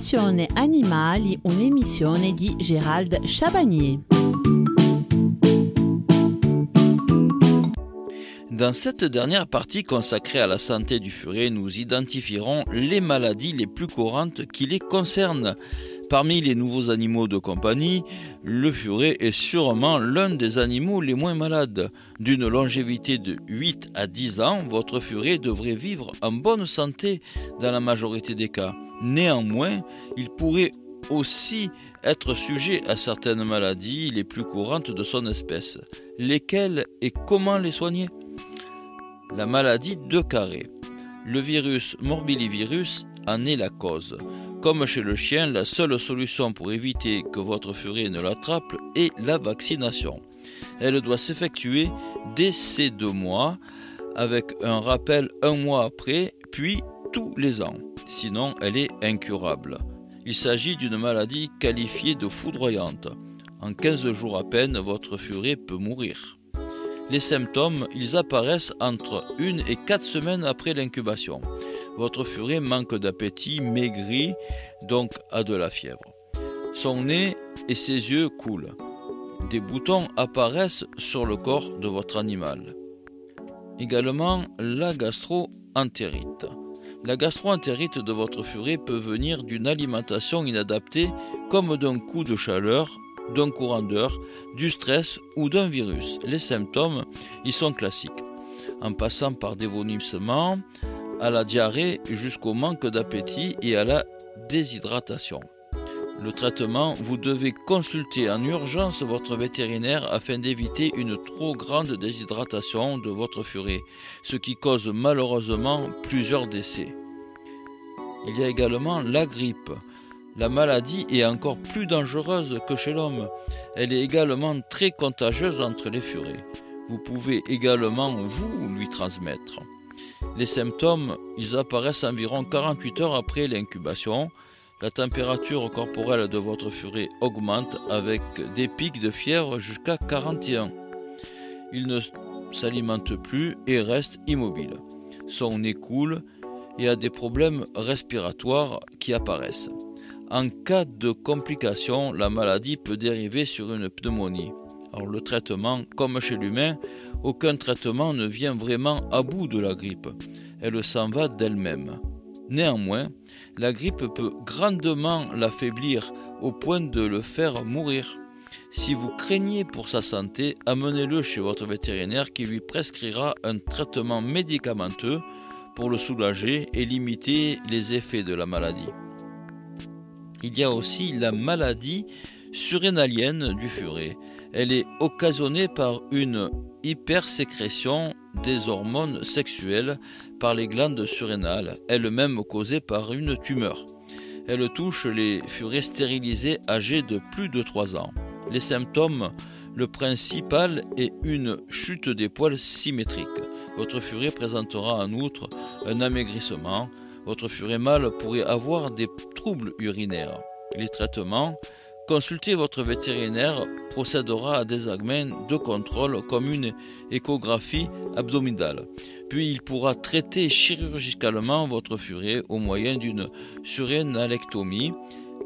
Passione Animali, un'emissione di Gérald Chabagnier. Dans cette dernière partie consacrée à la santé du furet, nous identifierons les maladies les plus courantes qui les concernent. Parmi les nouveaux animaux de compagnie, le furet est sûrement l'un des animaux les moins malades. D'une longévité de 8 à 10 ans, votre furet devrait vivre en bonne santé dans la majorité des cas. Néanmoins, il pourrait aussi être sujet à certaines maladies les plus courantes de son espèce. Lesquelles et comment les soigner? La maladie de carré. Le virus morbillivirus en est la cause. Comme chez le chien, la seule solution pour éviter que votre furet ne l'attrape est la vaccination. Elle doit s'effectuer dès ces deux mois, avec un rappel un mois après, puis tous les ans. Sinon, elle est incurable. Il s'agit d'une maladie qualifiée de foudroyante. En 15 jours à peine, votre furet peut mourir. Les symptômes, ils apparaissent entre une et quatre semaines après l'incubation. Votre furet manque d'appétit, maigrit, donc a de la fièvre. Son nez et ses yeux coulent. Des boutons apparaissent sur le corps de votre animal. Également la gastro-entérite. La gastro-entérite de votre furet peut venir d'une alimentation inadaptée comme d'un coup de chaleur, d'un courant du stress ou d'un virus. Les symptômes y sont classiques, en passant par des vomissements, à la diarrhée jusqu'au manque d'appétit et à la déshydratation. Le traitement, vous devez consulter en urgence votre vétérinaire afin d'éviter une trop grande déshydratation de votre furet, ce qui cause malheureusement plusieurs décès. Il y a également la grippe. La maladie est encore plus dangereuse que chez l'homme. Elle est également très contagieuse entre les furets. Vous pouvez également vous lui transmettre. Les symptômes, ils apparaissent environ 48 heures après l'incubation. La température corporelle de votre furet augmente avec des pics de fièvre jusqu'à 41. Il ne s'alimente plus et reste immobile. Son nez coule et a des problèmes respiratoires qui apparaissent. En cas de complication, la maladie peut dériver sur une pneumonie. Alors le traitement, comme chez l'humain, aucun traitement ne vient vraiment à bout de la grippe. Elle s'en va d'elle-même. Néanmoins, la grippe peut grandement l'affaiblir au point de le faire mourir. Si vous craignez pour sa santé, amenez-le chez votre vétérinaire qui lui prescrira un traitement médicamenteux pour le soulager et limiter les effets de la maladie. Il y a aussi la maladie surrénalienne du furet. Elle est occasionnée par une hypersécrétion des hormones sexuelles par les glandes surrénales, elle-même causée par une tumeur. Elle touche les furets stérilisés âgés de plus de 3 ans. Les symptômes, le principal est une chute des poils symétrique. Votre furet présentera en outre un amaigrissement. Votre furet mâle pourrait avoir des troubles urinaires. Les traitements Consultez votre vétérinaire procédera à des examens de contrôle comme une échographie abdominale. Puis il pourra traiter chirurgicalement votre furet au moyen d'une surrénalectomie.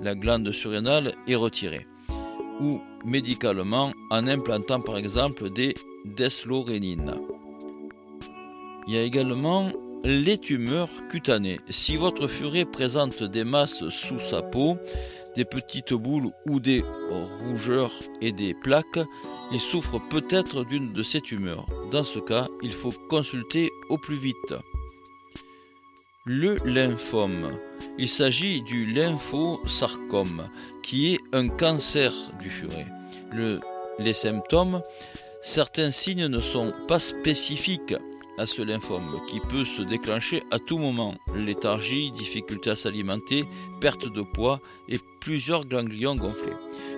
La glande surrénale est retirée. Ou médicalement en implantant par exemple des deslorénines. Il y a également les tumeurs cutanées. Si votre furet présente des masses sous sa peau, des petites boules ou des rougeurs et des plaques, il souffre peut-être d'une de ces tumeurs. Dans ce cas, il faut consulter au plus vite. Le lymphome. Il s'agit du lymphosarcome, qui est un cancer du furet. les symptômes, certains signes ne sont pas spécifiques à ce lymphome qui peut se déclencher à tout moment. Léthargie, difficulté à s'alimenter, perte de poids et plusieurs ganglions gonflés.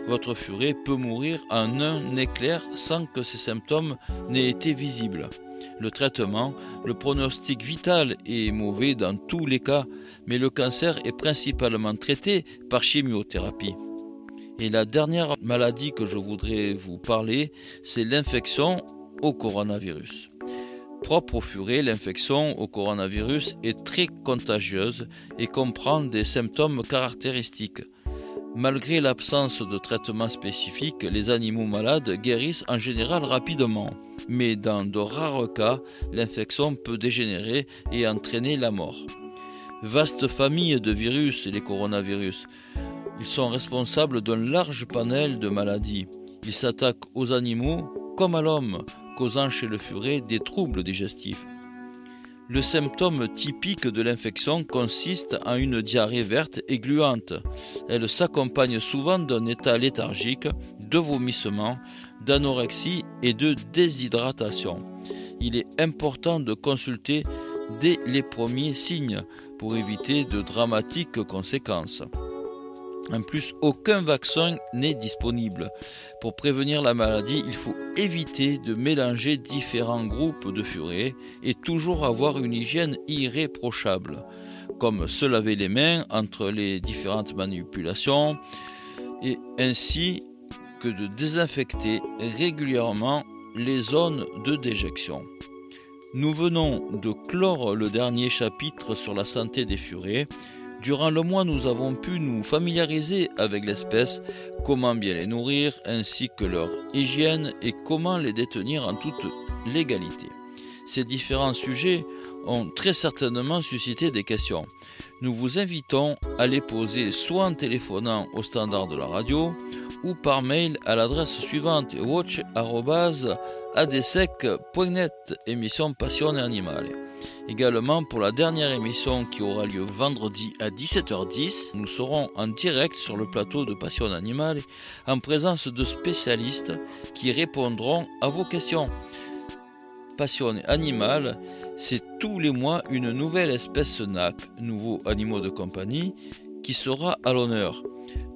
Votre furet peut mourir en un éclair sans que ces symptômes n'aient été visibles. Le traitement, le pronostic vital est mauvais dans tous les cas, mais le cancer est principalement traité par chimiothérapie. Et la dernière maladie que je voudrais vous parler, c'est l'infection au coronavirus. Propre au furet, l'infection au coronavirus est très contagieuse et comprend des symptômes caractéristiques. Malgré l'absence de traitement spécifique, les animaux malades guérissent en général rapidement. Mais dans de rares cas, l'infection peut dégénérer et entraîner la mort. Vaste famille de virus, les coronavirus. Ils sont responsables d'un large panel de maladies. Ils s'attaquent aux animaux comme à l'homme, causant chez le furet des troubles digestifs. Le symptôme typique de l'infection consiste en une diarrhée verte et gluante. Elle s'accompagne souvent d'un état léthargique, de vomissements, d'anorexie et de déshydratation. Il est important de consulter dès les premiers signes pour éviter de dramatiques conséquences. En plus, aucun vaccin n'est disponible. Pour prévenir la maladie, il faut éviter de mélanger différents groupes de furets et toujours avoir une hygiène irréprochable, comme se laver les mains entre les différentes manipulations et ainsi que de désinfecter régulièrement les zones de déjection. Nous venons de clore le dernier chapitre sur la santé des furets. Durant le mois, nous avons pu nous familiariser avec l'espèce, comment bien les nourrir, ainsi que leur hygiène et comment les détenir en toute légalité. Ces différents sujets ont très certainement suscité des questions. Nous vous invitons à les poser soit en téléphonant au standard de la radio ou par mail à l'adresse suivante watch.adsec.net émission Passion Animale. Également pour la dernière émission qui aura lieu vendredi à 17h10, nous serons en direct sur le plateau de Passion Animale en présence de spécialistes qui répondront à vos questions. Passion Animale, c'est tous les mois une nouvelle espèce NAC, nouveaux animaux de compagnie, qui sera à l'honneur.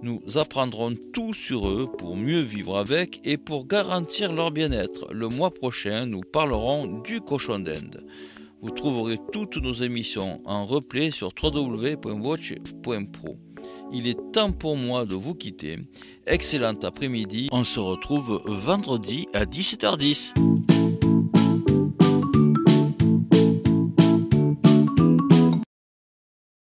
Nous apprendrons tout sur eux pour mieux vivre avec et pour garantir leur bien-être. Le mois prochain, nous parlerons du cochon d'Inde. Vous trouverez toutes nos émissions en replay sur www.watch.pro. Il est temps pour moi de vous quitter. Excellent après-midi. On se retrouve vendredi à 17h10.